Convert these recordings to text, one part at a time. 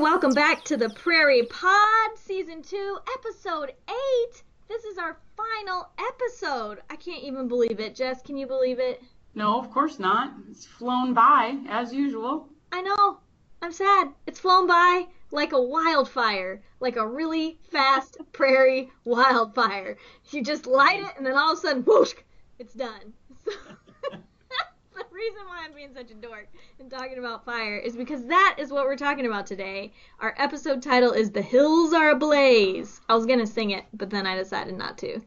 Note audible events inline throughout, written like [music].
welcome back to the Prairie Pod, Season 2, Episode 8. This is our final episode. I can't even believe it. Jess, can you believe it? No, of course not. It's flown by, as usual. I know. I'm sad. It's flown by like a wildfire, like a really fast prairie [laughs] wildfire. You just light it, and then all of a sudden, whoosh, it's done. So, [laughs] reason why I'm being such a dork and talking about fire is because that is what we're talking about today. Our episode title is The Hills Are Ablaze. I was going to sing it, but then I decided not to.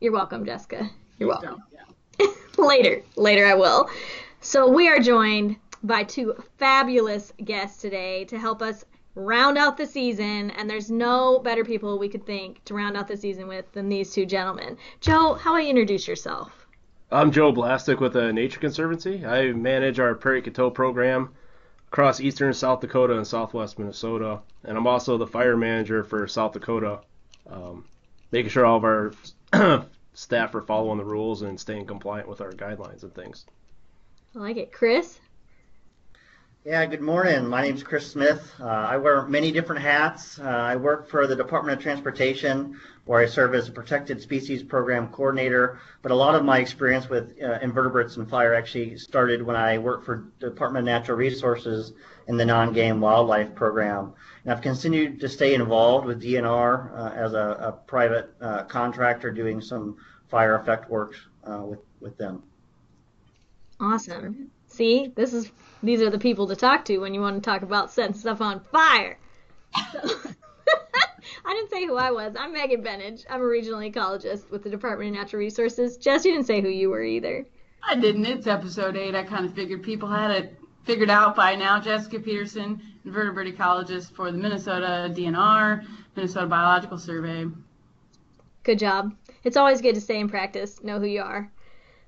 You're welcome, Jessica. You're welcome. Yeah. [laughs] later. Later I will. So we are joined by two fabulous guests today to help us round out the season, and there's no better people we could think to round out the season with than these two gentlemen. Joe, how you introduce yourself? I'm Joe Blastic with the Nature Conservancy. I manage our Prairie Coteau program across eastern South Dakota and southwest Minnesota, and I'm also the fire manager for South Dakota, um, making sure all of our [clears throat] staff are following the rules and staying compliant with our guidelines and things. I like it. Chris? Yeah, good morning. My name is Chris Smith. Uh, I wear many different hats. Uh, I work for the Department of Transportation, where I serve as a Protected Species Program Coordinator. But a lot of my experience with uh, invertebrates and fire actually started when I worked for Department of Natural Resources in the Non-Game Wildlife Program. And I've continued to stay involved with DNR uh, as a, a private uh, contractor doing some fire effect work uh, with, with them. Awesome. See, this is these are the people to talk to when you want to talk about setting stuff on fire. So, [laughs] I didn't say who I was. I'm Megan Benage. I'm a regional ecologist with the Department of Natural Resources. Jess, you didn't say who you were either. I didn't. It's episode eight. I kind of figured people had it figured out by now. Jessica Peterson, invertebrate ecologist for the Minnesota DNR, Minnesota Biological Survey. Good job. It's always good to stay in practice, know who you are.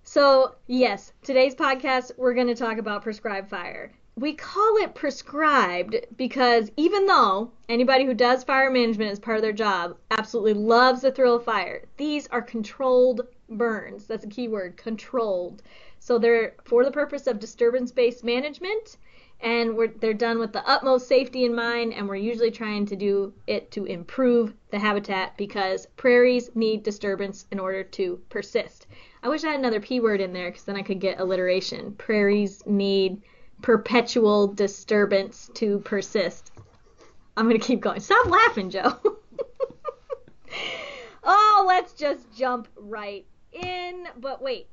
So, yes, today's podcast, we're going to talk about prescribed fire. We call it prescribed because even though anybody who does fire management as part of their job absolutely loves the thrill of fire, these are controlled burns. That's a key word, controlled. So they're for the purpose of disturbance-based management and they're done with the utmost safety in mind and we're usually trying to do it to improve the habitat because prairies need disturbance in order to persist. I wish I had another P word in there because then I could get alliteration. Prairies need perpetual disturbance to persist. I'm going to keep going. Stop laughing, Joe. [laughs] oh, let's just jump right in. But wait,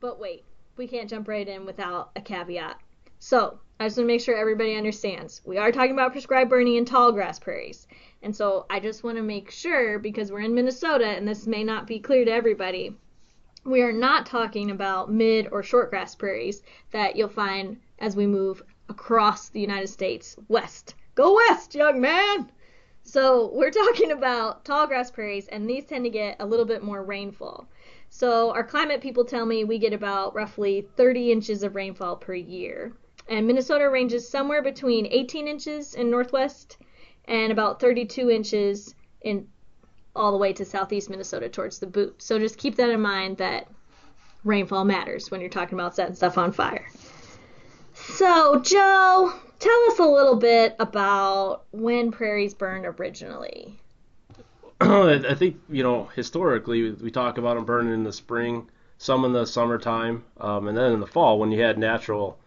but wait. We can't jump right in without a caveat. So, I just want to make sure everybody understands. We are talking about prescribed burning in tall grass prairies. And so I just want to make sure, because we're in Minnesota and this may not be clear to everybody, we are not talking about mid or short grass prairies that you'll find as we move across the United States west. Go west, young man! So we're talking about tall grass prairies, and these tend to get a little bit more rainfall. So our climate people tell me we get about roughly 30 inches of rainfall per year. And Minnesota ranges somewhere between 18 inches in northwest and about 32 inches in all the way to southeast Minnesota towards the boot. So just keep that in mind that rainfall matters when you're talking about setting stuff on fire. So, Joe, tell us a little bit about when prairies burned originally. [clears throat] I think, you know, historically, we talk about them burning in the spring, some in the summertime, um, and then in the fall when you had natural,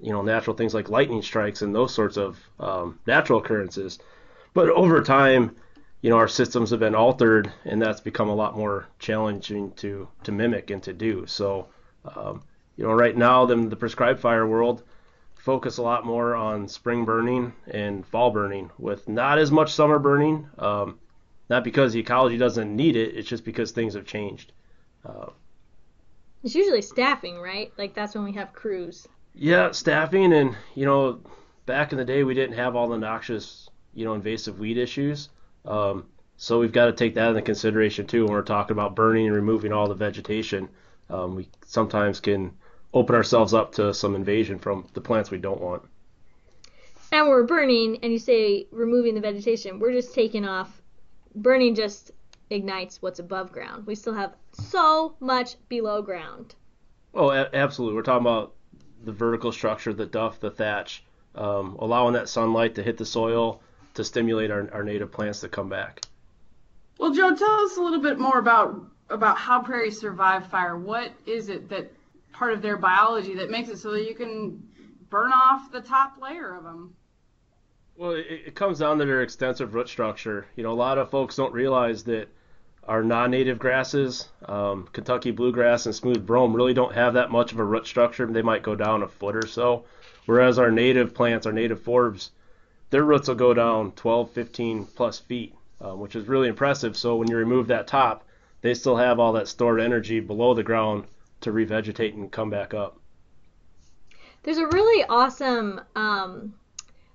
you know, natural things like lightning strikes and those sorts of um, natural occurrences. But over time, you know, our systems have been altered, and that's become a lot more challenging to to mimic and to do. So, um, you know, right now, the, the prescribed fire world focus a lot more on spring burning and fall burning, with not as much summer burning. Um, not because the ecology doesn't need it; it's just because things have changed. Uh, it's usually staffing, right? Like that's when we have crews. Yeah, staffing, and you know, back in the day, we didn't have all the noxious, you know, invasive weed issues. Um, so we've got to take that into consideration too when we're talking about burning and removing all the vegetation. Um, we sometimes can open ourselves up to some invasion from the plants we don't want. And we're burning, and you say removing the vegetation. We're just taking off. Burning just ignites what's above ground. We still have so much below ground. Oh, a- absolutely. We're talking about the vertical structure, the duff, the thatch, um, allowing that sunlight to hit the soil to stimulate our, our native plants to come back. Well, Joe, tell us a little bit more about about how prairies survive fire. What is it that part of their biology that makes it so that you can burn off the top layer of them? Well, it, it comes down to their extensive root structure. You know, a lot of folks don't realize that our non-native grasses, um, Kentucky bluegrass and smooth brome, really don't have that much of a root structure. They might go down a foot or so, whereas our native plants, our native forbs, their roots will go down 12, 15 plus feet, um, which is really impressive. So when you remove that top, they still have all that stored energy below the ground to revegetate and come back up. There's a really awesome, um,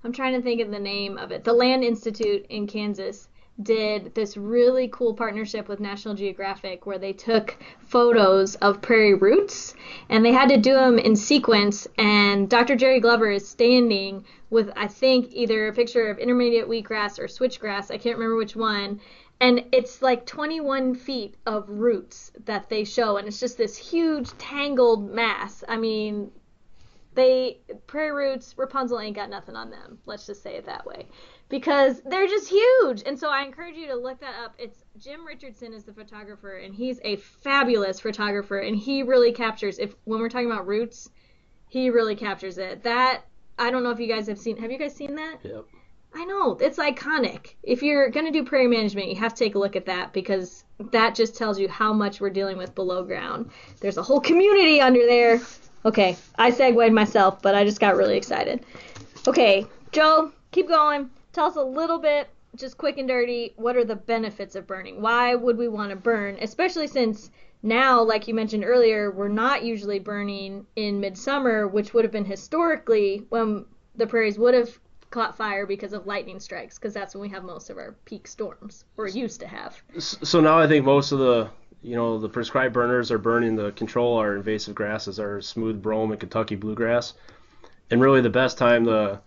I'm trying to think of the name of it, the Land Institute in Kansas did this really cool partnership with National Geographic where they took photos of prairie roots and they had to do them in sequence. And Dr. Jerry Glover is standing with, I think, either a picture of intermediate wheatgrass or switchgrass. I can't remember which one. And it's like 21 feet of roots that they show, and it's just this huge tangled mass. I mean, they prairie roots, Rapunzel ain't got nothing on them. Let's just say it that way because they're just huge. And so I encourage you to look that up. It's Jim Richardson is the photographer, and he's a fabulous photographer, and he really captures if when we're talking about roots, he really captures it. That I don't know if you guys have seen. Have you guys seen that? Yep. I know it's iconic. If you're gonna do prairie management, you have to take a look at that because that just tells you how much we're dealing with below ground. There's a whole community under there. Okay, I segued myself, but I just got really excited. Okay, Joe, keep going tell us a little bit, just quick and dirty, what are the benefits of burning? Why would we want to burn, especially since now, like you mentioned earlier, we're not usually burning in midsummer, which would have been historically when the prairies would have caught fire because of lightning strikes, because that's when we have most of our peak storms, or used to have. So now I think most of the you know the prescribed burners are burning to control our invasive grasses, our smooth brome and Kentucky bluegrass, and really the best time to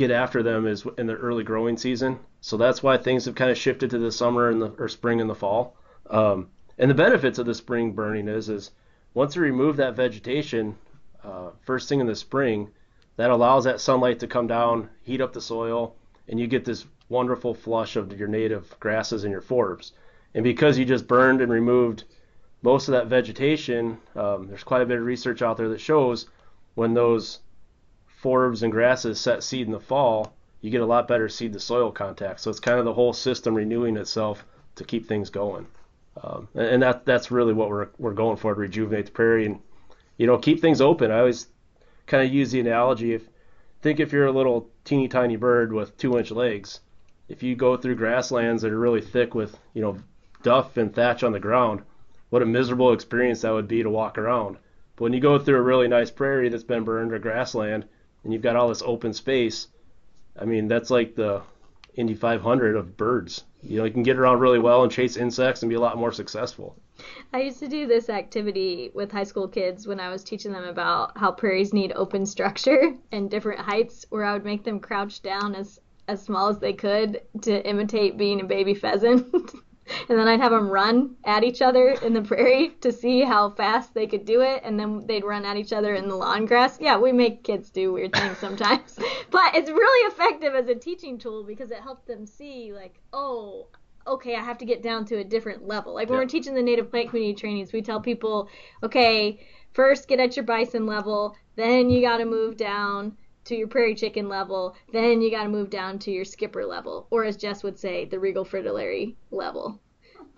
get after them is in the early growing season. So that's why things have kind of shifted to the summer and the or spring and the fall. Um, and the benefits of the spring burning is is once you remove that vegetation uh, first thing in the spring, that allows that sunlight to come down, heat up the soil, and you get this wonderful flush of your native grasses and your forbs. And because you just burned and removed most of that vegetation, um, there's quite a bit of research out there that shows when those forbs and grasses set seed in the fall, you get a lot better seed to soil contact. So it's kind of the whole system renewing itself to keep things going. Um, and that that's really what we're we're going for to rejuvenate the prairie and you know keep things open. I always kind of use the analogy if think if you're a little teeny tiny bird with two inch legs, if you go through grasslands that are really thick with you know duff and thatch on the ground, what a miserable experience that would be to walk around. But when you go through a really nice prairie that's been burned or grassland, and you've got all this open space. I mean, that's like the Indy 500 of birds. You know, you can get around really well and chase insects and be a lot more successful. I used to do this activity with high school kids when I was teaching them about how prairies need open structure [laughs] and different heights, where I would make them crouch down as as small as they could to imitate being a baby pheasant. [laughs] and then I'd have them run at each other in the prairie to see how fast they could do it, and then they'd run at each other in the lawn grass. Yeah, we make kids do weird things [laughs] sometimes, but it's really effective as a teaching tool because it helped them see like, oh, okay, I have to get down to a different level. Like when yeah. we're teaching the native plant community trainings, we tell people, okay, first get at your bison level, then you got to move down to your prairie chicken level, then you got to move down to your skipper level, or as Jess would say, the regal fritillary level,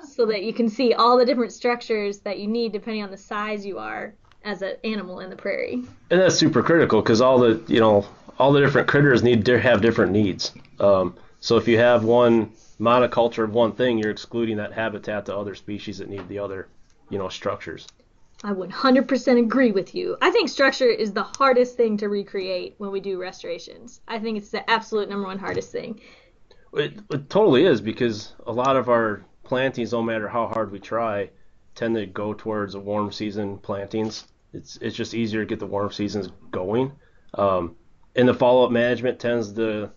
so that you can see all the different structures that you need depending on the size you are as an animal in the prairie. And that's super critical because all the you know all the different critters need to have different needs. Um, so if you have one monoculture of one thing, you're excluding that habitat to other species that need the other you know structures. I 100% agree with you. I think structure is the hardest thing to recreate when we do restorations. I think it's the absolute number one hardest thing. It, it totally is because a lot of our plantings, no matter how hard we try, tend to go towards warm season plantings. It's it's just easier to get the warm seasons going. Um, and the follow up management tends to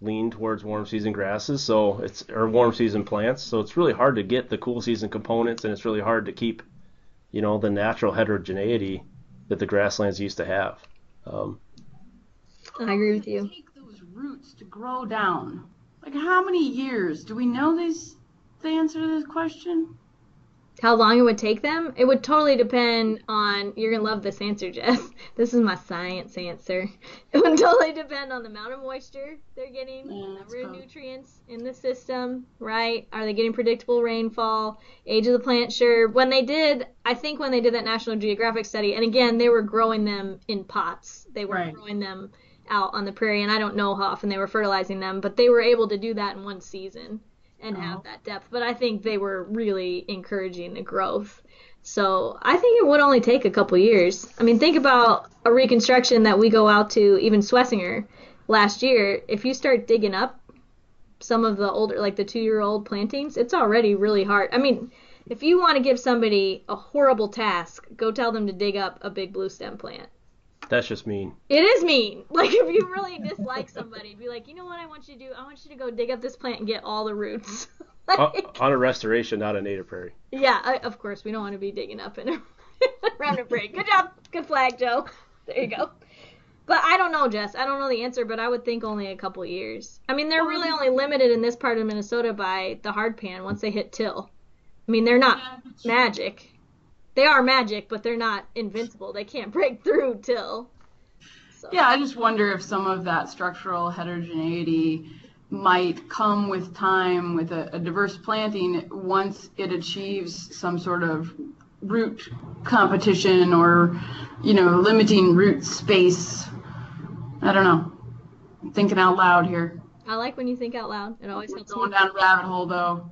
lean towards warm season grasses, so it's or warm season plants. So it's really hard to get the cool season components, and it's really hard to keep you know, the natural heterogeneity that the grasslands used to have. Um, I agree with you. Take those roots to grow down. Like how many years? Do we know this? The answer to this question? How long it would take them? It would totally depend on. You're gonna love this answer, Jess. [laughs] This is my science answer. It would totally depend on the amount of moisture they're getting, the Yeah, number that's of nutrients in the system, right? Are they getting predictable rainfall? Age of the plant, sure. When they did, I think when they did that National Geographic study, and again, they were growing them in pots. They were Right. growing them out on the prairie, and I don't know how often they were fertilizing them, but they were able to do that in one season and Oh. have uh-huh. that depth. But I think they were really encouraging the growth. So I think it would only take a couple years. I mean, think about a reconstruction that we go out to, even Swessinger last year. If you start digging up some of the older, like the two year old plantings, it's already really hard. I mean, if you want to give somebody a horrible task, go tell them to dig up a big blue stem plant. That's just mean. It is mean. [laughs] Like if you really dislike somebody, be like, you know what I want you to do? I want you to go dig up this plant and get all the roots. [laughs] On, like, on a restoration, not a native prairie. yeah, I, of course we don't want to be digging up in a [laughs] around a break. Good job, good flag, Joe. There you go. But I don't know, Jess. I don't know the answer, but I would think only a couple years. I mean, they're really only limited in this part of Minnesota by the hard pan once they hit till. I mean, they're not Yeah, but magic. They are magic, but they're not invincible. They can't break through till. So. Yeah, I just wonder if some of that structural heterogeneity might come with time with a, a diverse planting once it achieves some sort of root competition or, you know, limiting root space. I don't know. I'm thinking out loud here. I like when you think out loud. It always helps Going me. down a rabbit hole though.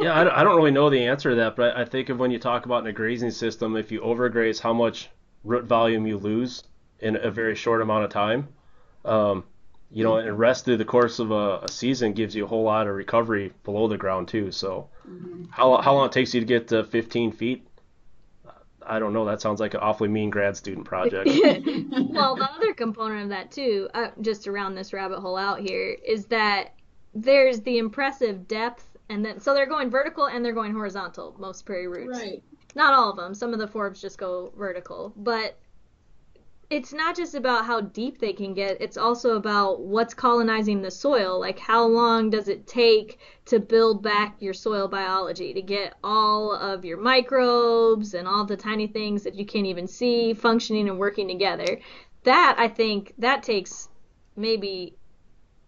Yeah, I don't, I don't really know the answer to that, but I, I think of when you talk about in a grazing system, if you overgraze, how much root volume you lose in a very short amount of time. Um, you know, and rest through the course of a, a season gives you a whole lot of recovery below the ground too. So, how how long it takes you to get to 15 feet? I don't know. That sounds like an awfully mean grad student project. [laughs] [laughs] well, the other component of that too, uh, just to round this rabbit hole out here, is that there's the impressive depth, and then so they're going vertical and they're going horizontal. Most prairie roots, Right. not all of them. Some of the forbs just go vertical, but it's not just about how deep they can get. It's also about what's colonizing the soil. Like how long does it take to build back your soil biology to get all of your microbes and all the tiny things that you can't even see functioning and working together. That I think that takes maybe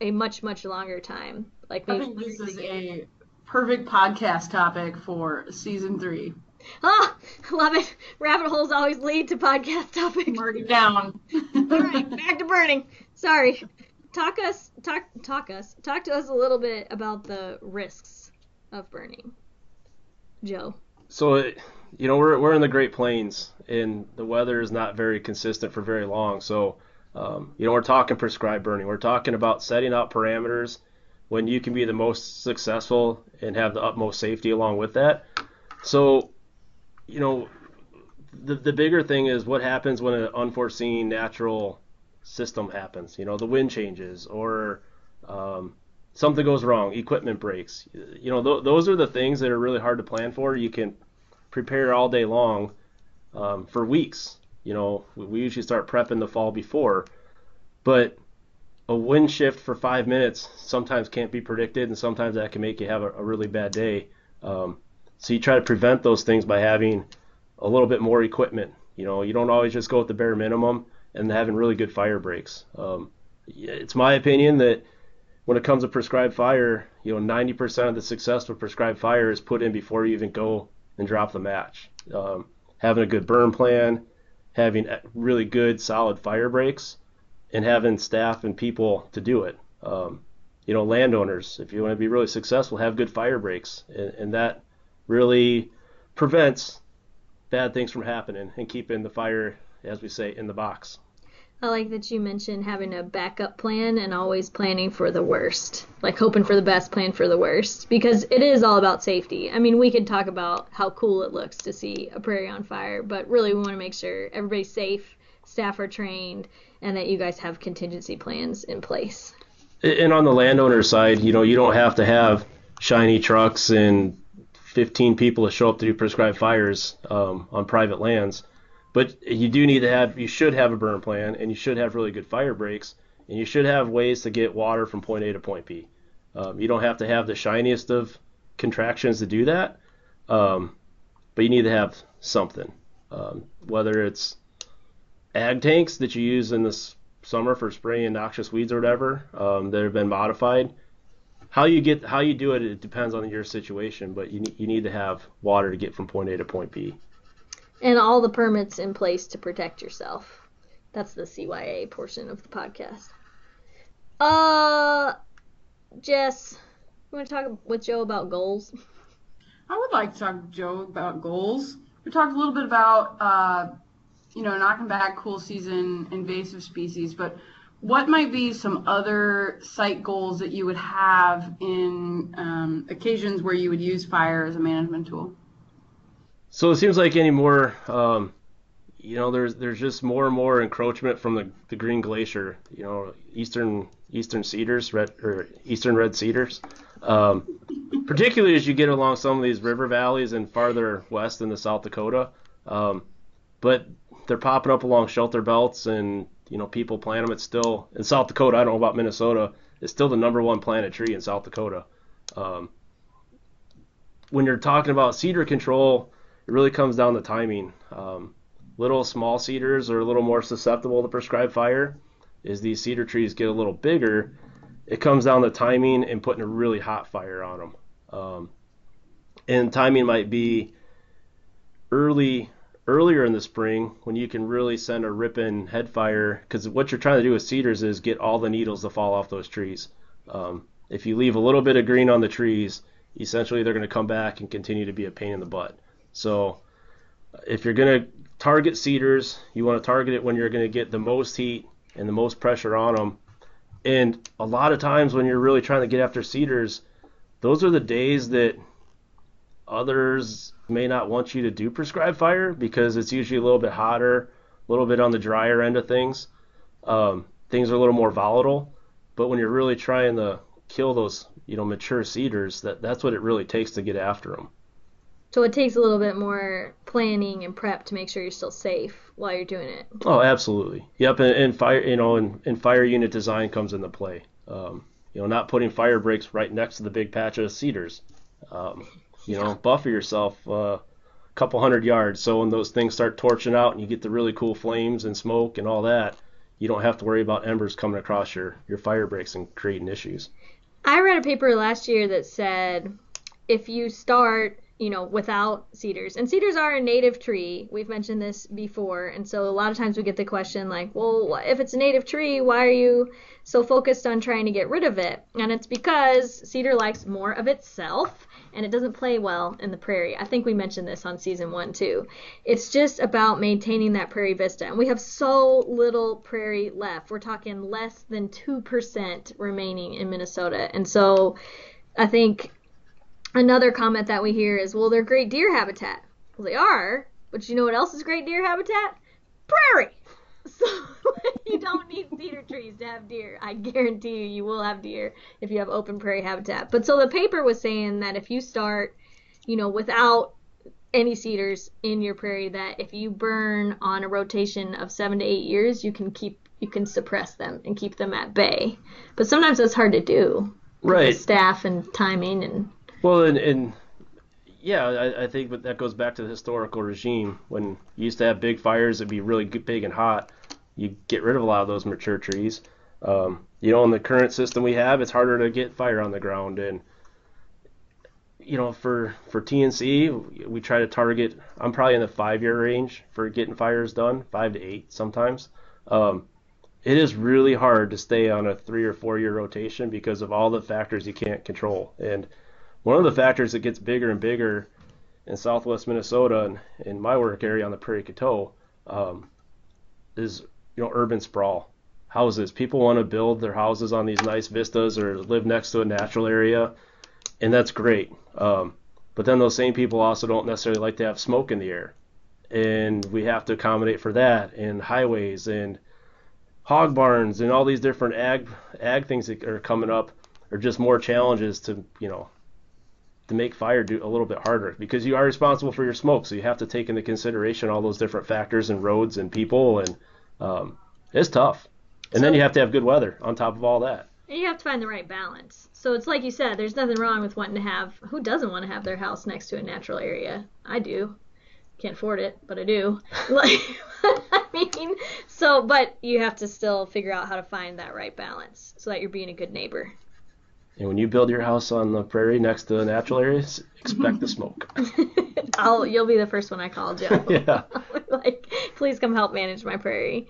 a much much longer time. Like I maybe think this is a perfect podcast topic for season three. Ah, love it. Rabbit holes always lead to podcast topics. Mark it down. All right, back to burning. Sorry. Talk us talk talk us talk to us a little bit about the risks of burning. Joe. So, you know, we're we're in the Great Plains, and the weather is not very consistent for very long. So, um, you know, we're talking prescribed burning. We're talking about setting out parameters when you can be the most successful and have the utmost safety along with that. So, you know, the the bigger thing is what happens when an unforeseen natural system happens. You know, the wind changes or um, something goes wrong, equipment breaks. You know, th- those are the things that are really hard to plan for. You can prepare all day long um, for weeks. You know, we, we usually start prepping the fall before, but a wind shift for five minutes sometimes can't be predicted, and sometimes that can make you have a, a really bad day. Um, so you try to prevent those things by having a little bit more equipment. You know, you don't always just go with the bare minimum and having really good fire breaks. Um, it's my opinion that when it comes to prescribed fire, you know, 90% of the success with prescribed fire is put in before you even go and drop the match. Um, having a good burn plan, having really good solid fire breaks, and having staff and people to do it. Um, you know, landowners, if you want to be really successful, have good fire breaks, and, and that really prevents bad things from happening and keeping the fire, as we say, in the box. I like that you mentioned having a backup plan and always planning for the worst. Like hoping for the best, plan for the worst. Because it is all about safety. I mean, we could talk about how cool it looks to see a prairie on fire, but really we want to make sure everybody's safe, staff are trained, and that you guys have contingency plans in place. And on the landowner side, you know, you don't have to have shiny trucks and 15 people to show up to do prescribed fires um, on private lands. but you do need to have, you should have a burn plan, and you should have really good fire breaks, and you should have ways to get water from point A to point B. Um, you don't have to have the shiniest of contractions to do that, um, but you need to have something. Um, whether it's ag tanks that you use in this summer for spraying noxious weeds or whatever um, that have been modified. How you get how you do it, it depends on your situation, but you need, you need to have water to get from point A to point B. And all the permits in place to protect yourself. That's the CYA portion of the podcast. Uh, Jess, you want to talk with Joe about goals? I would like to talk to Joe about goals. We talked a little bit about, uh, you know, knocking back cool season invasive species, but what might be some other site goals that you would have in um, occasions where you would use fire as a management tool? So it seems like anymore, um, you know, there's there's just more and more encroachment from the, the Green Glacier. You know, eastern eastern cedars, red or eastern red cedars. Um, particularly as you get along some of these river valleys and farther west into South Dakota. Um, but they're popping up along shelter belts, and you know people plant them. It's still in South Dakota. I don't know about Minnesota. It's still the number one planted tree in South Dakota. Um, when you're talking about cedar control, it really comes down to timing. Um, little small cedars are a little more susceptible to prescribed fire. As these cedar trees get a little bigger, it comes down to timing and putting a really hot fire on them. Um, and timing might be early earlier in the spring when you can really send a ripping head fire because what you're trying to do with cedars is get all the needles to fall off those trees. Um, if you leave a little bit of green on the trees, essentially they're going to come back and continue to be a pain in the butt. So if you're going to target cedars, you want to target it when you're going to get the most heat and the most pressure on them. And a lot of times when you're really trying to get after cedars, those are the days that others may not want you to do prescribed fire because it's usually a little bit hotter, a little bit on the drier end of things. Um, things are a little more volatile, but when you're really trying to kill those, you know, mature cedars, that that's what it really takes to get after them. So it takes a little bit more planning and prep to make sure you're still safe while you're doing it. Oh, absolutely. Yep, and, and fire, you know, and, and fire unit design comes into play. Um, you know, not putting fire breaks right next to the big patch of cedars. Um, you know, buffer yourself uh, a couple hundred yards so when those things start torching out and you get the really cool flames and smoke and all that, you don't have to worry about embers coming across your, your fire breaks and creating issues. I read a paper last year that said if you start you know, without cedars. And cedars are a native tree. We've mentioned this before. And so a lot of times we get the question like, well, if it's a native tree, why are you so focused on trying to get rid of it? And it's because cedar likes more of itself and it doesn't play well in the prairie. I think we mentioned this on season one too. It's just about maintaining that prairie vista. And we have so little prairie left. We're talking less than 2% remaining in Minnesota. And so I think another comment that we hear is, well, they're great deer habitat. Well, they are, but you know what else is great deer habitat? Prairie. [laughs] So [laughs] you don't need cedar trees to have deer. I guarantee you, you will have deer if you have open prairie habitat. But so the paper was saying that if you start, you know, without any cedars in your prairie, that if you burn on a rotation of seven to eight years, you can keep you can suppress them and keep them at bay. But sometimes that's hard to do. Right. Staff and timing and well, and, and yeah, I, I think that goes back to the historical regime. When you used to have big fires, it'd be really big and hot. You get rid of a lot of those mature trees. Um, you know, in the current system we have, it's harder to get fire on the ground. And you know, for for TNC, we try to target. I'm probably in the five year range for getting fires done, five to eight sometimes. Um, it is really hard to stay on a three or four year rotation because of all the factors you can't control. And one of the factors that gets bigger and bigger in southwest Minnesota and in my work area on the Prairie Coteau um, is you know urban sprawl. Houses. People want to build their houses on these nice vistas or live next to a natural area, and that's great. Um, but then those same people also don't necessarily like to have smoke in the air, and we have to accommodate for that. And highways and hog barns and all these different ag ag things that are coming up are just more challenges to you know to make fire do a little bit harder because you are responsible for your smoke, so you have to take into consideration all those different factors and roads and people, and um, it's tough. And So- then you have to have good weather on top of all that. And you have to find the right balance. So it's like you said, there's nothing wrong with wanting to have. Who doesn't want to have their house next to a natural area? I do. Can't afford it, but I do. [laughs] Like, [laughs] I mean, so, but you have to still figure out how to find that right balance so that you're being a good neighbor. And when you build your house on the prairie next to the natural areas, expect the smoke. [laughs] I'll, you'll be the first one I call, Joe. yeah. [laughs] [laughs] like, please come help manage my prairie.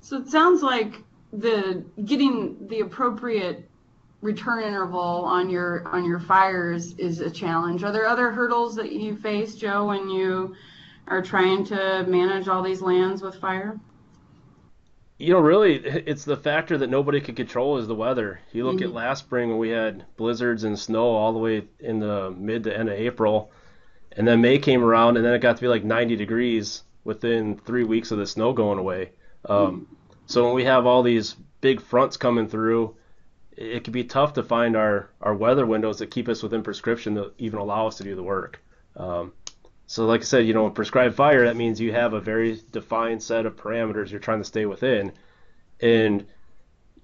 So it sounds like the getting the appropriate return interval on your on your fires is a challenge. Are there other hurdles that you face, Joe, when you are trying to manage all these lands with fire? You know, really, it's the factor that nobody can control is the weather. You look at last spring when we had blizzards and snow all the way in the mid to end of April, and then May came around, and then it got to be like 90 degrees within three weeks of the snow going away. Um, so when we have all these big fronts coming through, it, it can be tough to find our, our weather windows that keep us within prescription that even allow us to do the work. Um, so, like I said, you know, prescribed fire, that means you have a very defined set of parameters you're trying to stay within. And,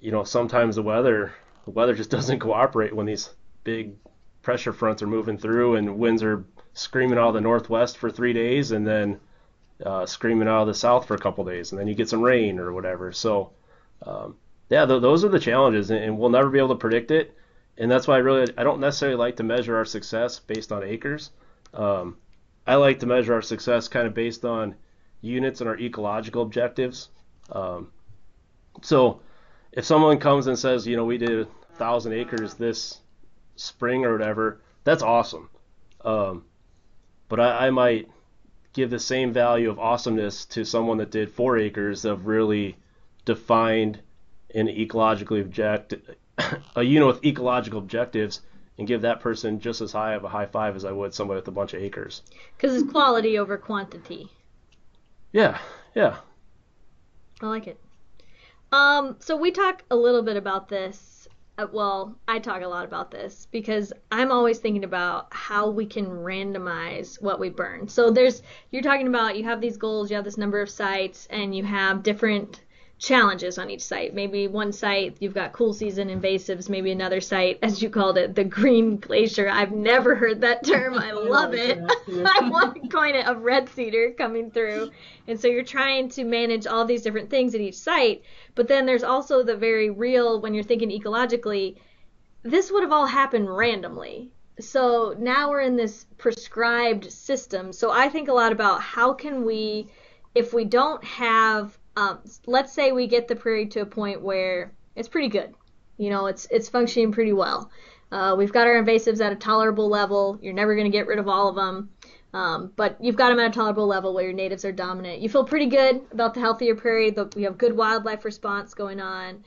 you know, sometimes the weather, the weather just [laughs] doesn't cooperate when these big pressure fronts are moving through and winds are screaming out of the northwest for three days and then uh, screaming out of the south for a couple days. And then you get some rain or whatever. So, um, yeah, th- those are the challenges, and, we'll never be able to predict it. And that's why I really, I don't necessarily like to measure our success based on acres. Um, I like to measure our success kind of based on units and our ecological objectives. Um, so if someone comes and says, you know, we did a thousand acres this spring or whatever, that's awesome. Um, but I, I might give the same value of awesomeness to someone that did four acres of really defined and ecologically object [coughs] a unit with ecological objectives and give that person just as high of a high five as I would somebody with a bunch of acres. Because it's quality over quantity. Yeah, yeah. I like it. Um, so we talk a little bit about this. Uh, well, I talk a lot about this because I'm always thinking about how we can randomize what we burn. So there's you're talking about you have these goals, you have this number of sites, and you have different challenges on each site. Maybe one site you've got cool season invasives, maybe another site, as you called it, the green glacier. I've never heard that term. I [laughs] love it. [laughs] I want to coin it of red cedar coming through. And so you're trying to manage all these different things at each site. But then there's also the very real, when you're thinking ecologically, this would have all happened randomly. So now we're in this prescribed system. So I think a lot about how can we, if we don't have, um, let's say we get the prairie to a point where it's pretty good. You know, it's it's functioning pretty well. Uh, we've got our invasives at a tolerable level. You're never going to get rid of all of them. Um, but you've got them at a tolerable level where your natives are dominant. You feel pretty good about the healthier prairie. The, we have good wildlife response going on.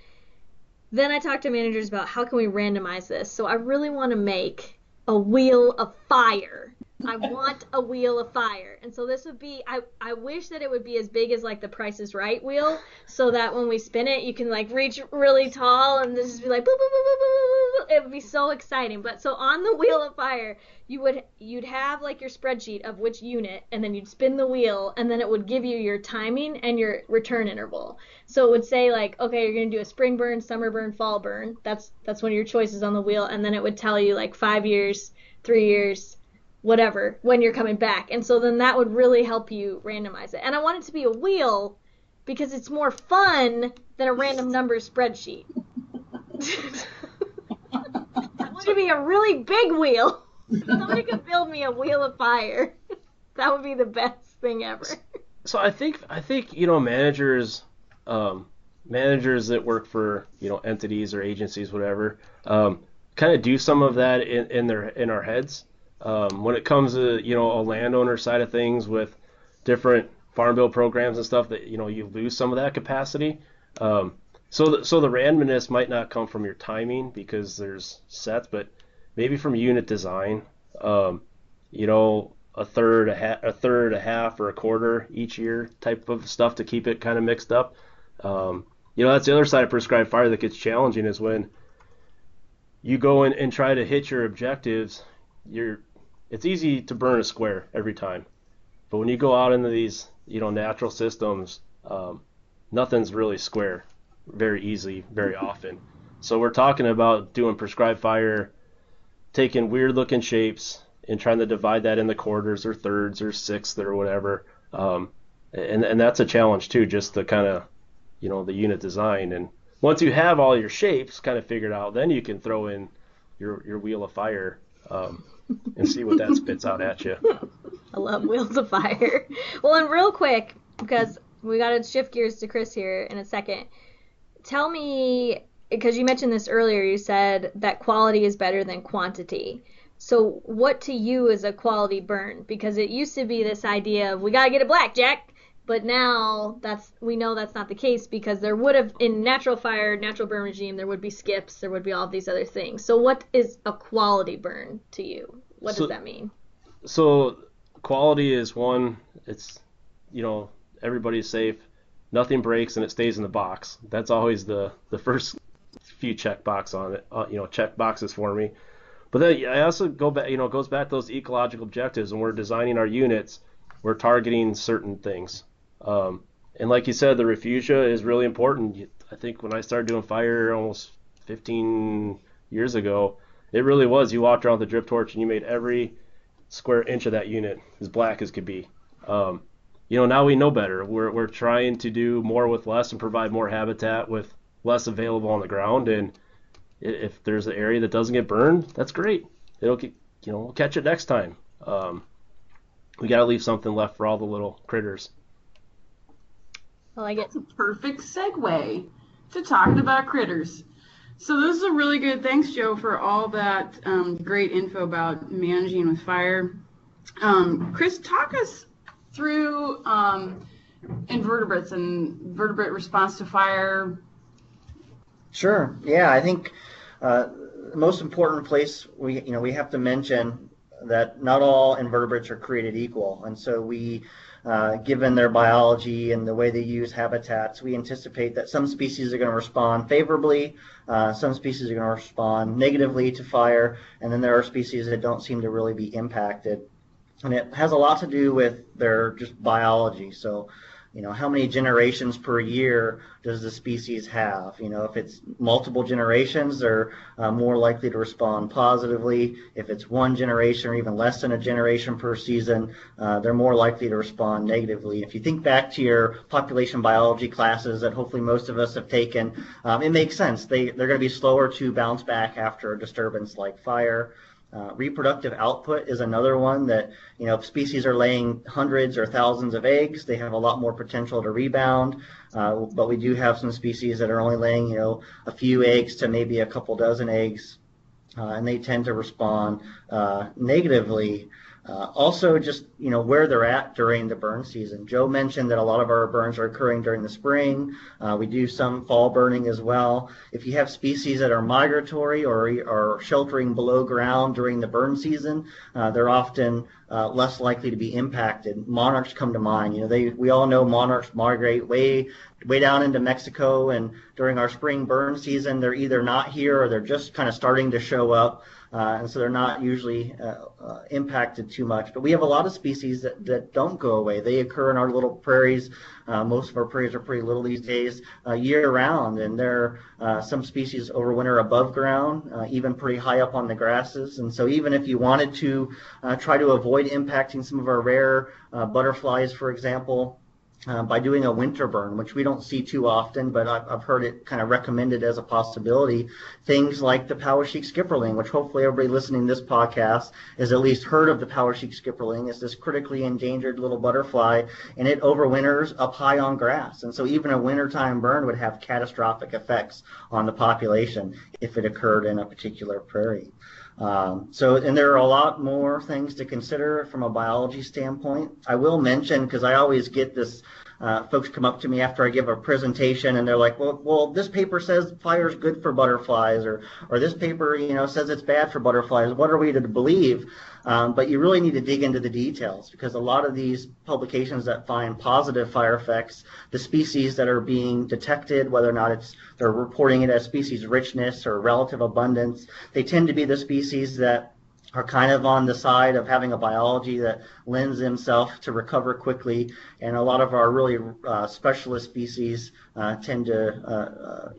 Then I talk to managers about how can we randomize this. So I really want to make a wheel of fire. I want a wheel of fire. And so this would be I, I wish that it would be as big as like the Price is Right wheel so that when we spin it you can like reach really tall and just be like boop, boop, boop, boop, boop, boop. it would be so exciting. But so on the wheel of fire you would you'd have like your spreadsheet of which unit and then you'd spin the wheel and then it would give you your timing and your return interval. So it would say like okay you're going to do a spring burn, summer burn, fall burn. That's that's one of your choices on the wheel and then it would tell you like 5 years, 3 years, whatever when you're coming back. And so then that would really help you randomize it. And I want it to be a wheel because it's more fun than a random number spreadsheet. [laughs] I want it to be a really big wheel. [laughs] Somebody could build me a wheel of fire. [laughs] That would be the best thing ever. So I think I think you know managers, um, managers that work for you know entities or agencies, whatever, um, kind of do some of that in, in their in our heads. Um, when it comes to you know a landowner side of things with different farm bill programs and stuff, that you know you lose some of that capacity. Um, so the, so the randomness might not come from your timing because there's sets, but maybe from unit design. Um, you know, a third, a, ha- a third, a half, or a quarter each year type of stuff to keep it kind of mixed up. Um, you know, that's the other side of prescribed fire that gets challenging is when you go in and try to hit your objectives, you're it's easy to burn a square every time. But when you go out into these, you know, natural systems, um, nothing's really square very easy very [laughs] often. So we're talking about doing prescribed fire, taking weird looking shapes and trying to divide that into quarters or thirds or sixths or whatever. Um, and and that's a challenge too, just the kind of, you know, the unit design. And once you have all your shapes kind of figured out, then you can throw in your your wheel of fire um, and see what that spits out at you. I love Wheels of Fire. Well, and real quick, because we got to shift gears to Chris here in a second. Tell me, because you mentioned this earlier, you said that quality is better than quantity. So, what to you is a quality burn? Because it used to be this idea of we gotta get a blackjack, but now that's we know that's not the case because there would have in natural fire, natural burn regime, there would be skips, there would be all these other things. So, what is a quality burn to you? What So- does that mean? So quality is one. It's you know everybody's safe, nothing breaks, and it stays in the box. That's always the the first few check box on it. Uh, you know check boxes for me. But then I also go back. You know it goes back to those ecological objectives, and we're designing our units. We're targeting certain things. Um, and like you said, the refugia is really important. I think when I started doing fire almost 15 years ago, it really was. You walked around with a drip torch and you made every square inch of that unit as black as could be. Um, you know, now we know better. We're, we're trying to do more with less and provide more habitat with less available on the ground. And if there's an area that doesn't get burned, that's great. It'll get, you know, we'll catch it next time. Um, we got to leave something left for all the little critters. I like it. That's a perfect segue to talking about critters. So this is a really good. Thanks, Joe, for all that um, great info about managing with fire. Um, Chris, talk us through um, invertebrates and vertebrate response to fire. Sure. Yeah, I think uh, the most important place we you know we have to mention that not all invertebrates are created equal, and so we, uh, given their biology and the way they use habitats, we anticipate that some species are going to respond favorably, uh, some species are going to respond negatively to fire, and then there are species that don't seem to really be impacted. And it has a lot to do with their just biology. So, you know, how many generations per year does the species have? You know, if it's multiple generations, they're uh, more likely to respond positively. If it's one generation or even less than a generation per season, uh, they're more likely to respond negatively. If you think back to your population biology classes that hopefully most of us have taken, um, it makes sense. They, they're going to be slower to bounce back after a disturbance like fire. Uh, reproductive output is another one that, you know, if species are laying hundreds or thousands of eggs, they have a lot more potential to rebound. Uh, but we do have some species that are only laying, you know, a few eggs to maybe a couple dozen eggs, uh, and they tend to respond uh, negatively. Uh, also, just you know where they're at during the burn season. Joe mentioned that a lot of our burns are occurring during the spring. Uh, we do some fall burning as well. If you have species that are migratory or are sheltering below ground during the burn season, uh, they're often uh, less likely to be impacted. Monarchs come to mind. You know, they we all know monarchs migrate way way down into Mexico, and during our spring burn season, they're either not here or they're just kind of starting to show up. Uh, and so they're not usually uh, uh, impacted too much. But we have a lot of species that, that don't go away. They occur in our little prairies. Uh, most of our prairies are pretty little these days, uh, year round, and there are some species overwinter above ground, uh, even pretty high up on the grasses. And so even if you wanted to uh, try to avoid impacting some of our rare uh, butterflies, for example, uh, by doing a winter burn, which we don't see too often, but I've, I've heard it kind of recommended as a possibility. Things like the Poweshiek skipperling, which hopefully everybody listening to this podcast has at least heard of the Poweshiek skipperling. It's this critically endangered little butterfly, and it overwinters up high on grass. And so even a wintertime burn would have catastrophic effects on the population if it occurred in a particular prairie. Um, so, and there are a lot more things to consider from a biology standpoint. I will mention, because I always get this uh, folks come up to me after I give a presentation and they're like, well, well, this paper says fire is good for butterflies, or or this paper, you know, says it's bad for butterflies. What are we to believe? Um, but you really need to dig into the details because a lot of these publications that find positive fire effects, the species that are being detected, whether or not it's they're reporting it as species richness or relative abundance, they tend to be the species that are kind of on the side of having a biology that lends himself to recover quickly. And a lot of our really uh, specialist species uh, tend to, uh,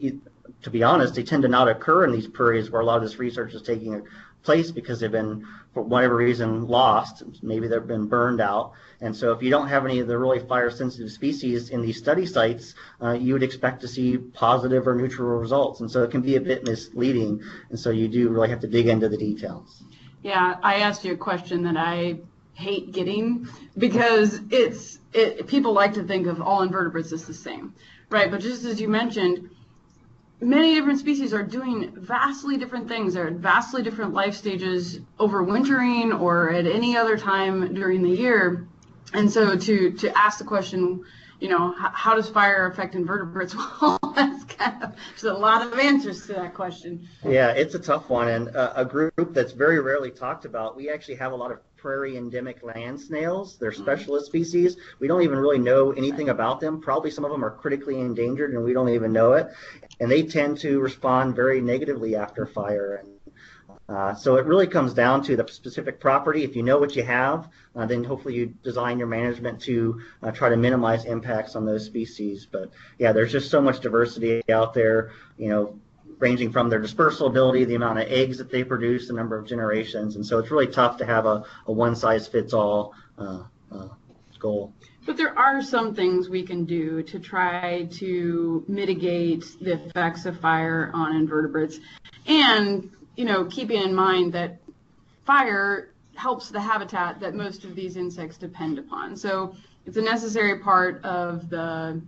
to be honest, they tend to not occur in these prairies where a lot of this research is taking place because they've been, for whatever reason, lost. Maybe they've been burned out. And so if you don't have any of the really fire sensitive species in these study sites, uh, you would expect to see positive or neutral results. And so it can be a bit misleading. And so you do really have to dig into the details. Yeah, I asked you a question that I hate getting because it's it, people like to think of all invertebrates as the same, right? But just as you mentioned, many different species are doing vastly different things. They're at vastly different life stages overwintering or at any other time during the year. And so to to ask the question, you know, how, how does fire affect invertebrates? [laughs] Well, that's kind of, there's a lot of answers to that question. Yeah, it's a tough one. And uh, a group that's very rarely talked about, we actually have a lot of prairie endemic land snails. They're mm-hmm. specialist species. We don't even really know anything about them. Probably some of them are critically endangered and we don't even know it. And they tend to respond very negatively after fire. And uh, so it really comes down to the specific property. If you know what you have, uh, then hopefully you design your management to uh, try to minimize impacts on those species. But yeah, there's just so much diversity out there, you know, ranging from their dispersal ability, the amount of eggs that they produce, the number of generations. And so it's really tough to have a, a one size fits all uh, uh, goal. But there are some things we can do to try to mitigate the effects of fire on invertebrates. And you know, keeping in mind that fire helps the habitat that most of these insects depend upon. So it's a necessary part of the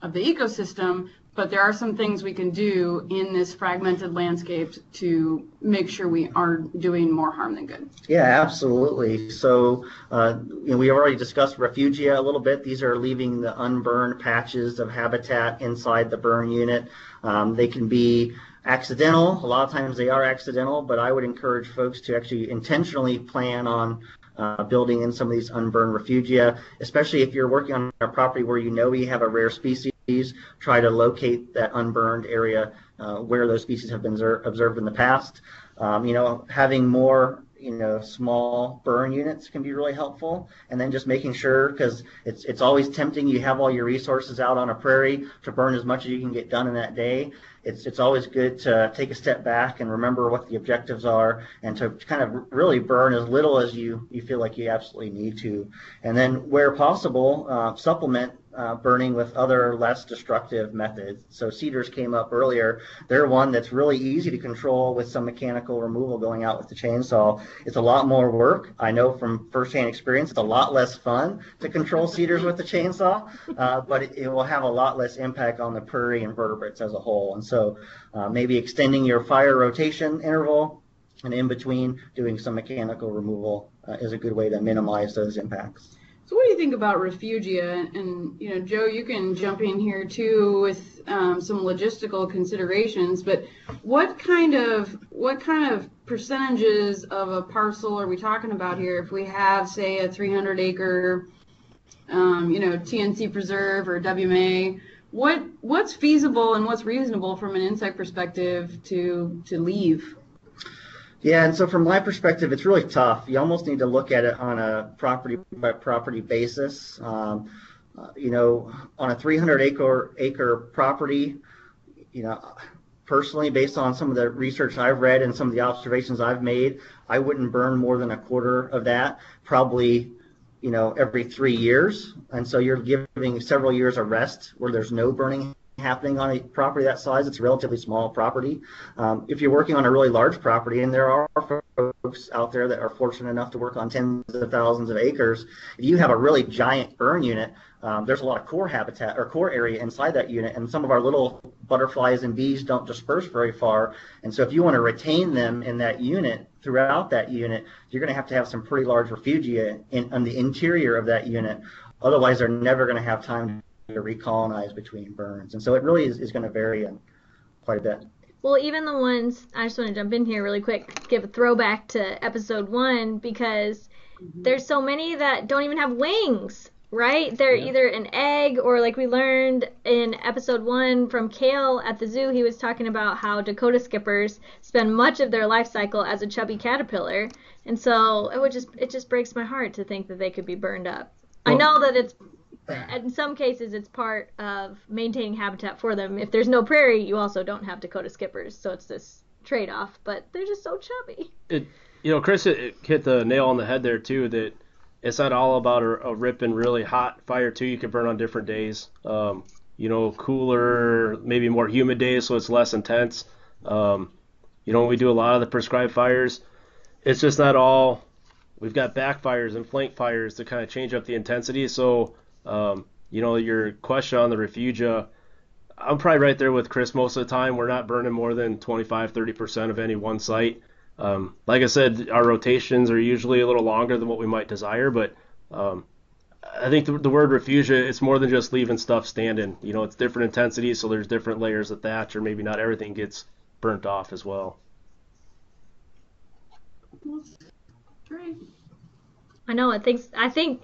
of the ecosystem, but there are some things we can do in this fragmented landscape to make sure we aren't doing more harm than good. Yeah, absolutely. So uh, you know, we already discussed refugia a little bit. These are leaving the unburned patches of habitat inside the burn unit. Um, they can be accidental. A lot of times they are accidental, but I would encourage folks to actually intentionally plan on uh, building in some of these unburned refugia, especially if you're working on a property where you know you have a rare species. Try to locate that unburned area uh, where those species have been observed in the past. Um, you know, having more you know small burn units can be really helpful. And then just making sure because it's it's always tempting you have all your resources out on a prairie to burn as much as you can get done in that day. It's it's always good to take a step back and remember what the objectives are and to kind of really burn as little as you you feel like you absolutely need to. And then where possible uh, supplement uh, burning with other less destructive methods. So cedars came up earlier. They're one that's really easy to control with some mechanical removal going out with the chainsaw. It's a lot more work. I know from firsthand experience, it's a lot less fun to control cedars with the chainsaw, uh, but it, it, will have a lot less impact on the prairie invertebrates as a whole. And so uh, maybe extending your fire rotation interval and in between doing some mechanical removal uh, is a good way to minimize those impacts. So what do you think about refugia? And you know, Joe, you can jump in here too with um, some logistical considerations. But what kind of what kind of percentages of a parcel are we talking about here? If we have, say, a 300 acre, um, you know, TNC preserve or WMA, what what's feasible and what's reasonable from an insect perspective to to leave? Yeah, and so from my perspective, it's really tough. You almost need to look at it on a property by property basis. Um, uh, you know, on a 300 acre acre property, you know, personally, based on some of the research I've read and some of the observations I've made, I wouldn't burn more than a quarter of that. Probably, you know, every three years, and so you're giving several years of rest where there's no burning happening on a property that size. It's a relatively small property. Um, if you're working on a really large property, and there are folks out there that are fortunate enough to work on tens of thousands of acres, if you have a really giant burn unit, um, there's a lot of core habitat or core area inside that unit, and some of our little butterflies and bees don't disperse very far. And so, if you want to retain them in that unit throughout that unit, you're going to have to have some pretty large refugia in, on the interior of that unit. Otherwise, they're never going to have time to recolonize between burns. And so it really is, is going to vary in quite a bit. Well, even the ones, I just want to jump in here really quick, give a throwback to episode one because mm-hmm. there's so many that don't even have wings, right? They're yeah. either an egg or, like we learned in episode one from Cale at the zoo, he was talking about how Dakota skippers spend much of their life cycle as a chubby caterpillar. And so it would just, it just breaks my heart to think that they could be burned up. Well, I know that it's in some cases it's part of maintaining habitat for them. If there's no prairie, you also don't have Dakota skippers, so it's this trade-off. But they're just so chubby. It, you know, Chris hit, hit the nail on the head there too. That it's not all about a, a ripping really hot fire too. You can burn on different days. Um, you know, cooler, maybe more humid days, so it's less intense. Um, you know, we do a lot of the prescribed fires. It's just not all. We've got backfires and flank fires to kind of change up the intensity. So um, you know, your question on the refugia, I'm probably right there with Chris most of the time. We're not burning more than 25, 30% of any one site. Um, like I said, our rotations are usually a little longer than what we might desire, but um, I think the, the, word refugia, it's more than just leaving stuff standing. You know, it's different intensities, so there's different layers of thatch, or maybe not everything gets burnt off as well. I know. I think I think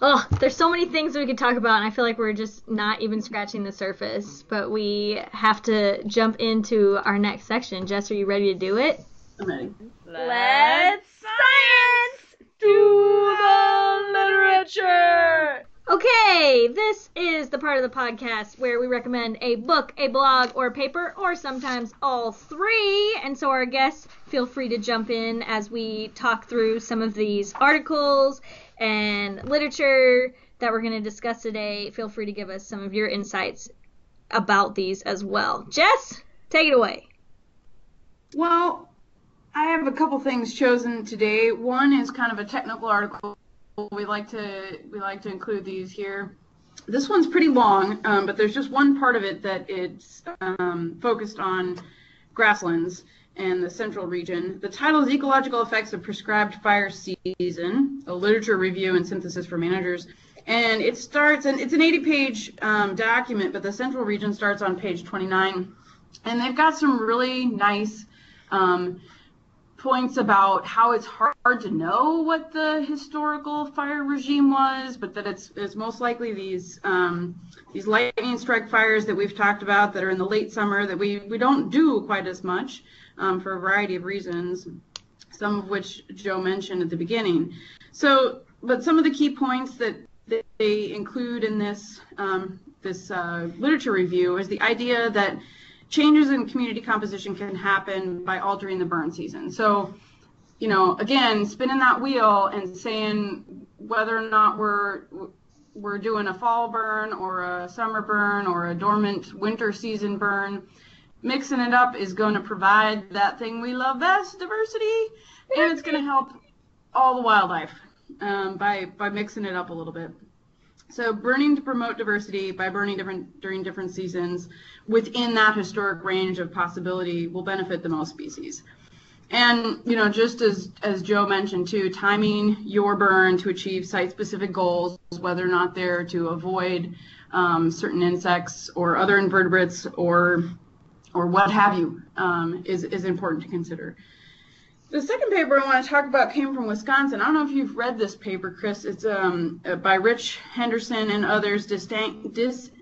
Oh, there's so many things we could talk about, and I feel like we're just not even scratching the surface. But we have to jump into our next section. Jess, are you ready to do it? I'm ready. Let's science do the literature. Okay, this is the part of the podcast where we recommend a book, a blog, or a paper, or sometimes all three. And so our guests feel free to jump in as we talk through some of these articles and literature that we're going to discuss today. Feel free to give us some of your insights about these as well. Jess, take it away. Well, I have a couple things chosen today. One is kind of a technical article. We like to we like to include these here. This one's pretty long, um, but there's just one part of it that it's um, focused on grasslands and the central region. The title is Ecological Effects of Prescribed Fire Season, a literature review and synthesis for managers. And it starts, and it's an 80 page um, document, but the central region starts on page 29. And they've got some really nice um, points about how it's hard to know what the historical fire regime was, but that it's, it's most likely these um, these lightning strike fires that we've talked about that are in the late summer that we, we don't do quite as much um, for a variety of reasons, some of which Joe mentioned at the beginning. So, but some of the key points that they include in this um, this uh, literature review is the idea that changes in community composition can happen by altering the burn season. So, you know, again, spinning that wheel and saying whether or not we're we're doing a fall burn or a summer burn or a dormant winter season burn mixing it up is going to provide that thing we love best, diversity, and it's going to help all the wildlife um, by by mixing it up a little bit. So burning to promote diversity by burning different during different seasons within that historic range of possibility will benefit the most species. And you know, just as as Joe mentioned too, timing your burn to achieve site-specific goals, whether or not they're to avoid um, certain insects or other invertebrates or or what have you, um, is, is important to consider. The second paper I want to talk about came from Wisconsin. I don't know if you've read this paper, Chris. It's um, uh, by Rich Henderson and others, Disentangling,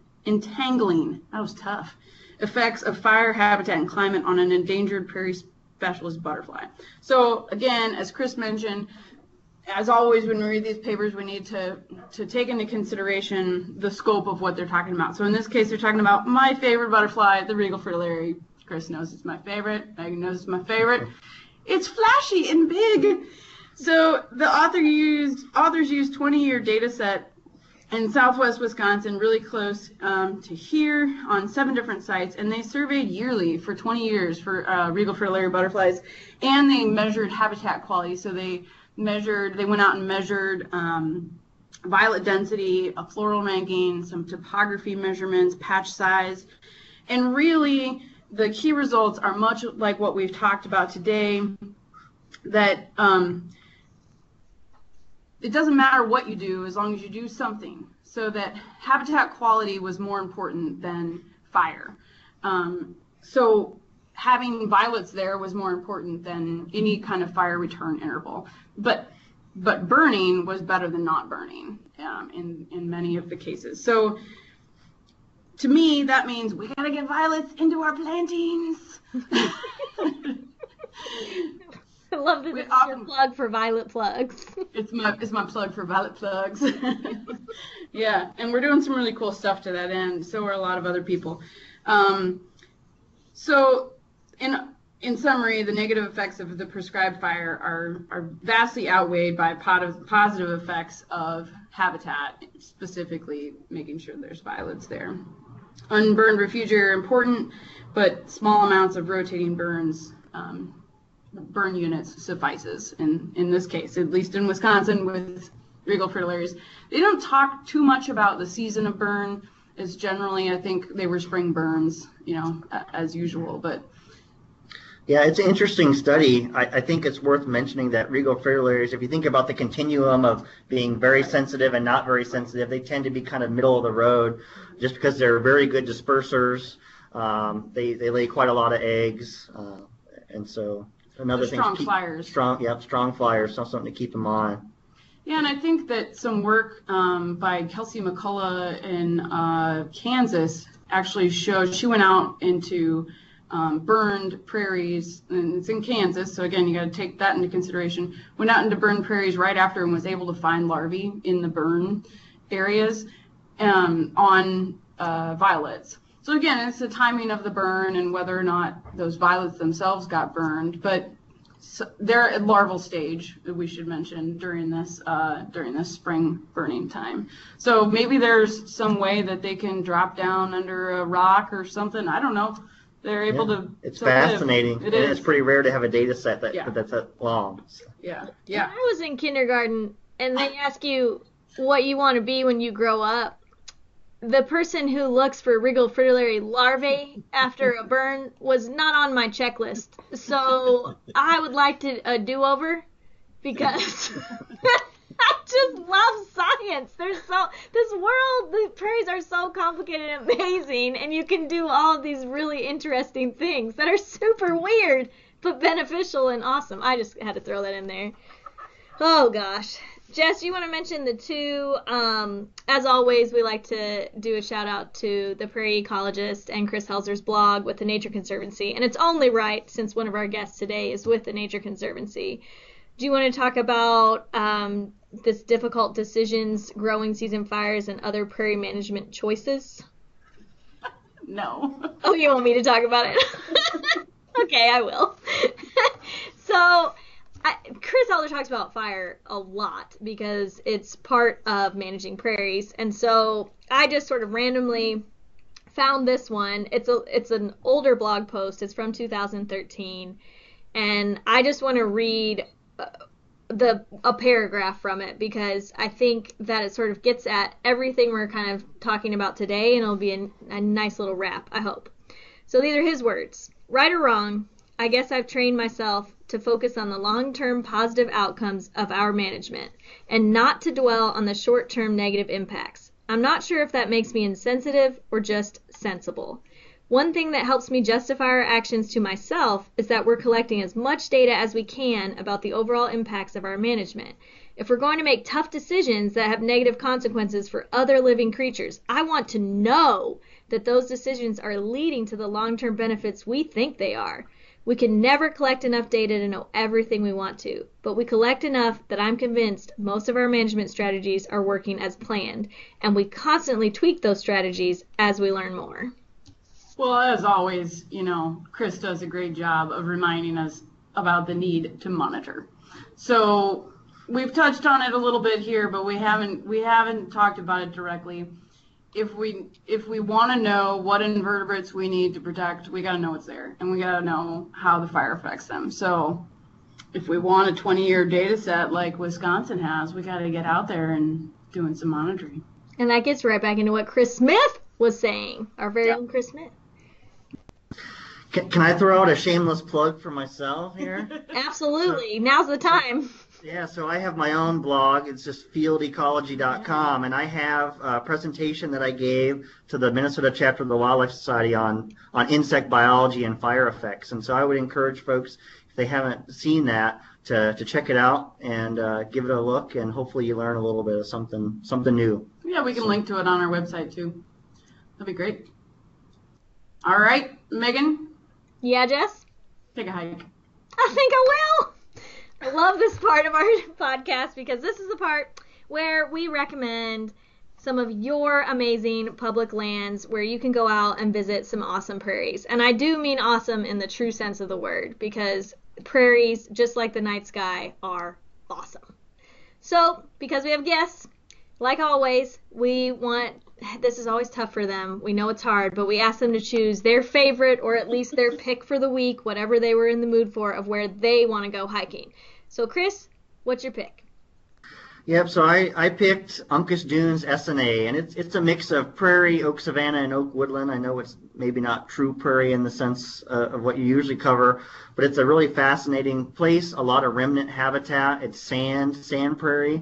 that was tough, effects of fire, habitat, and climate on an endangered prairie specialist butterfly. So again, as Chris mentioned, as always, when we read these papers, we need to, to take into consideration the scope of what they're talking about. So in this case, they're talking about my favorite butterfly, the regal fritillary. Chris knows it's my favorite. Megan knows it's my favorite. It's flashy and big. So the author used authors used 20 year data set in southwest Wisconsin, really close um, to here, on seven different sites, and they surveyed yearly for 20 years for uh, regal fritillary butterflies, and they measured habitat quality. So they measured, they went out and measured um, violet density, a floral ranking, some topography measurements, patch size, and really the key results are much like what we've talked about today, that um, it doesn't matter what you do as long as you do something. So that habitat quality was more important than fire. Um, so having violets there was more important than any kind of fire return interval. But but burning was better than not burning um, in in many of the cases. So to me, that means we gotta get violets into our plantings. [laughs] [laughs] I love that it's your plug for Violet plugs. [laughs] It's my it's my plug for violet plugs. [laughs] yeah, and we're doing some really cool stuff to that end. So are a lot of other people. Um, so in in summary, the negative effects of the prescribed fire are are vastly outweighed by pot- positive effects of habitat, specifically making sure there's violets there. Unburned refugia are important, but small amounts of rotating burns um, burn units suffices in, in this case, at least in Wisconsin with regal fritillaries. They don't talk too much about the season of burn. It's generally, I think they were spring burns, you know, as usual. But Yeah, it's an interesting study. I, I think it's worth mentioning that regal fritillaries, if you think about the continuum of being very sensitive and not very sensitive, they tend to be kind of middle of the road just because they're very good dispersers. Um, they, they lay quite a lot of eggs. Uh, and so another thing strong keep- flyers. Strong, yep, strong flyers. So something to keep in mind. Yeah, and I think that some work um, by Kelsey McCullough in uh, Kansas actually showed she went out into um, burned prairies, and it's in Kansas, so again, you got to take that into consideration. Went out into burned prairies right after and was able to find larvae in the burn areas um, on uh, violets. So again, it's the timing of the burn and whether or not those violets themselves got burned, but so they're at larval stage we should mention during this uh, during this spring burning time so maybe there's some way that they can drop down under a rock or something i don't know they're able Yeah, to It's to live. fascinating. it and is It's pretty rare to have a data set that, Yeah. that's that long. yeah When yeah I was in kindergarten and they ask you what you want to be when you grow up, the person who looks for regal fritillary larvae after a burn was not on my checklist. So I would like to a do-over because [laughs] I just love science. There's so this world, the prairies are so complicated and amazing, and you can do all these really interesting things that are super weird but beneficial and awesome. I just had to throw that in there. Oh gosh. Jess, you want to mention the two? Um, as always, we like to do a shout out to the Prairie Ecologist and Chris Helzer's blog with the Nature Conservancy. And it's only right since one of our guests today is with the Nature Conservancy. Do you want to talk about um, this difficult decisions, growing season fires, and other prairie management choices? no Oh, you want me to talk about it? [laughs] okay, I will. [laughs] so, I, Chris Helzer talks about fire a lot because it's part of managing prairies, and so I just sort of randomly found this one. It's a it's an older blog post. It's from 2013, and I just want to read uh, the a paragraph from it because I think that it sort of gets at everything we're kind of talking about today, and it'll be a, a nice little wrap. I hope. So these are his words. Right or wrong, I guess I've trained myself to focus on the long term positive outcomes of our management and not to dwell on the short term negative impacts. I'm not sure if that makes me insensitive or just sensible. One thing that helps me justify our actions to myself is that we're collecting as much data as we can about the overall impacts of our management. If we're going to make tough decisions that have negative consequences for other living creatures, I want to know that those decisions are leading to the long term benefits we think they are. We can never collect enough data to know everything we want to, but we collect enough that I'm convinced most of our management strategies are working as planned, and we constantly tweak those strategies as we learn more. well as always you know chris does a great job of reminding us about the need to monitor so we've touched on it a little bit here but we haven't we haven't talked about it directly if we if we want to know what invertebrates we need to protect, we got to know what's there, and we got to know how the fire affects them. So, if we want a 20-year data set like Wisconsin has, we got to get out there and doing some monitoring. And that gets right back into what Chris Smith was saying, our very own Chris Smith. Can, can I throw out a shameless plug for myself here? [laughs] Absolutely. Now's the time. [laughs] Yeah, so I have my own blog. It's just fieldecology.com, and I have a presentation that I gave to the Minnesota chapter of the Wildlife Society on on insect biology and fire effects. And so I would encourage folks, if they haven't seen that, to, to check it out and uh, give it a look, and hopefully you learn a little bit of something something new. Yeah, we can link to it on our website too. That'd be great. All right, Megan, Yeah, Jess? take a hike. I think I will. I love this part of our [laughs] podcast because this is the part where we recommend some of your amazing public lands where you can go out and visit some awesome prairies. And I do mean awesome in the true sense of the word because prairies, just like the night sky, are awesome. So, because we have guests, like always, we want this is always tough for them. We know it's hard, but we ask them to choose their favorite or at least their pick for the week, whatever they were in the mood for, of where they want to go hiking. So, Chris, what's your pick? Yep, so I, I picked Uncas Dunes SNA, and it's it's a mix of prairie, oak savanna, and oak woodland. I know it's maybe not true prairie in the sense uh, of what you usually cover, but it's a really fascinating place. A lot of remnant habitat. It's sand, sand prairie,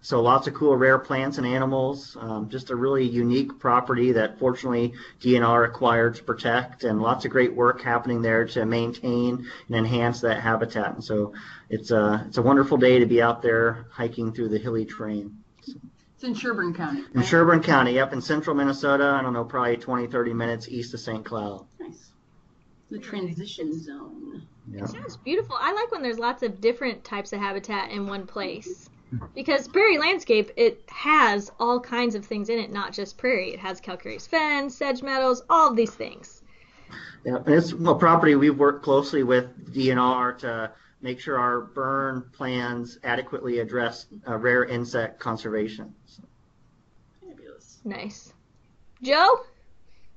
so lots of cool rare plants and animals. Um, just a really unique property that fortunately DNR acquired to protect, and lots of great work happening there to maintain and enhance that habitat. And so it's a it's a wonderful day to be out there hiking through the hilly terrain. It's in Sherburne County. In right? Sherburne County, up in central Minnesota, I don't know, probably 20, 30 minutes east of St. Cloud. Nice. The transition zone. Yeah. Sounds beautiful. I like when there's lots of different types of habitat in one place. Because prairie landscape, it has all kinds of things in it, not just prairie. It has calcareous fens, sedge meadows, all of these things. Yeah, and it's a property we've worked closely with DNR to make sure our burn plans adequately address uh, rare insect conservation. So, Fabulous. Nice. Joe?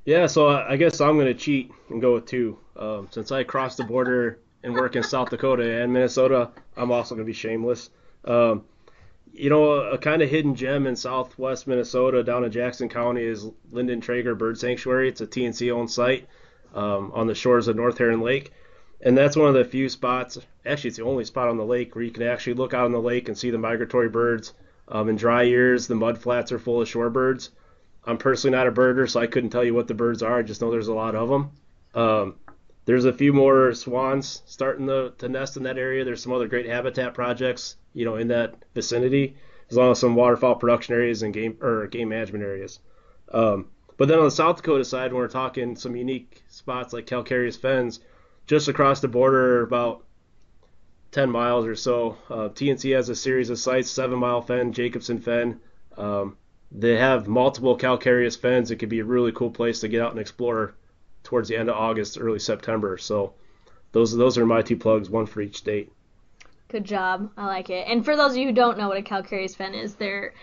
Yeah, so I I guess I'm gonna cheat and go with two. Um, since I crossed the border and work in South Dakota and Minnesota, I'm also gonna be shameless. Um, you know, a, kind of hidden gem in Southwest Minnesota, down in Jackson County, is Lindgren-Traeger Bird Sanctuary. It's a TNC-owned site um, on the shores of North Heron Lake, and that's one of the few spots. Actually, it's the only spot on the lake where you can actually look out on the lake and see the migratory birds. Um, in dry years, the mud flats are full of shorebirds. I'm personally not a birder, so I couldn't tell you what the birds are. I just know there's a lot of them. Um, there's a few more swans starting to, to nest in that area. There's some other great habitat projects, you know, in that vicinity, as long as some waterfowl production areas and game or game management areas. Um, but then on the South Dakota side, when we're talking some unique spots like calcareous fens, just across the border, about 10 miles or so, uh, TNC has a series of sites: Seven Mile Fen, Jacobson Fen. Um, they have multiple calcareous fens. It could be a really cool place to get out and explore towards the end of August, early September. So those those are my two plugs, one for each state. Good job. I like it. And for those of you who don't know what a calcareous fen is, they're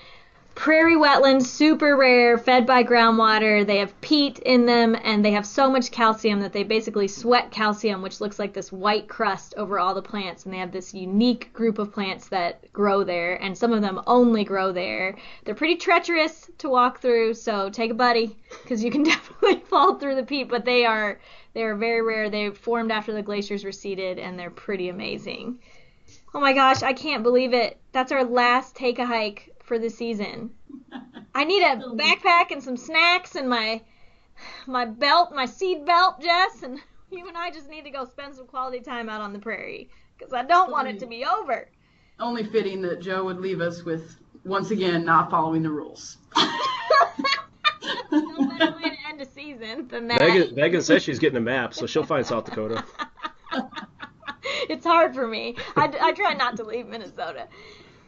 prairie wetlands, super rare, fed by groundwater. They have peat in them, and they have so much calcium that they basically sweat calcium, which looks like this white crust over all the plants. And they have this unique group of plants that grow there, and some of them only grow there. They're pretty treacherous to walk through, so take a buddy, because you can [laughs] definitely fall through the peat. But they are they are very rare. They formed after the glaciers receded, and they're pretty amazing. Oh my gosh, I can't believe it. That's our last take a hike for the season. I need a [laughs] backpack and some snacks and my my belt, my seed belt, Jess, and [laughs] you and I just need to go spend some quality time out on the prairie because I don't want it to be over. Only fitting that Joe would leave us with once again not following the rules. no better way to end a season than that. Megan, Megan says she's getting a map, so she'll find South [laughs] Dakota. [laughs] it's hard for me. I, I try not to leave Minnesota.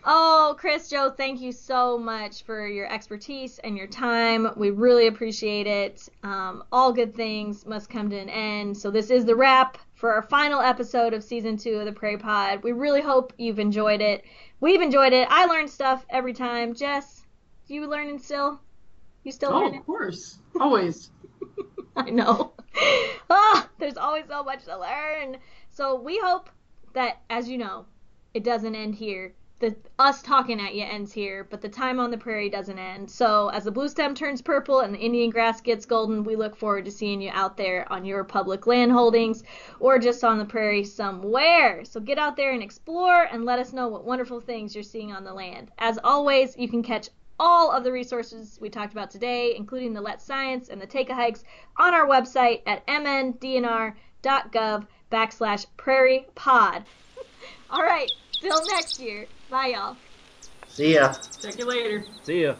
Oh, Chris, Joe, thank you so much for your expertise and your time. We really appreciate it. Um, all good things must come to an end. So, this is the wrap for our final episode of season two of the Prairie Pod. We really hope you've enjoyed it. We've enjoyed it. I learn stuff every time. Jess, you learning still? You still Oh, learning? of course. Always. [laughs] I know. [laughs] Ah, there's always so much to learn. So we hope that, as you know, it doesn't end here. the us talking at you ends here, but the time on the prairie doesn't end. So as the blue stem turns purple and the Indian grass gets golden, we look forward to seeing you out there on your public land holdings or just on the prairie somewhere. So get out there and explore and let us know what wonderful things you're seeing on the land. As always, you can catch all of the resources we talked about today, including the Let's Science and the Take a Hikes, on our website at mndnr.gov backslash prairie pod. [laughs] all right, till next year. Bye, y'all. See ya. Check you later. See ya.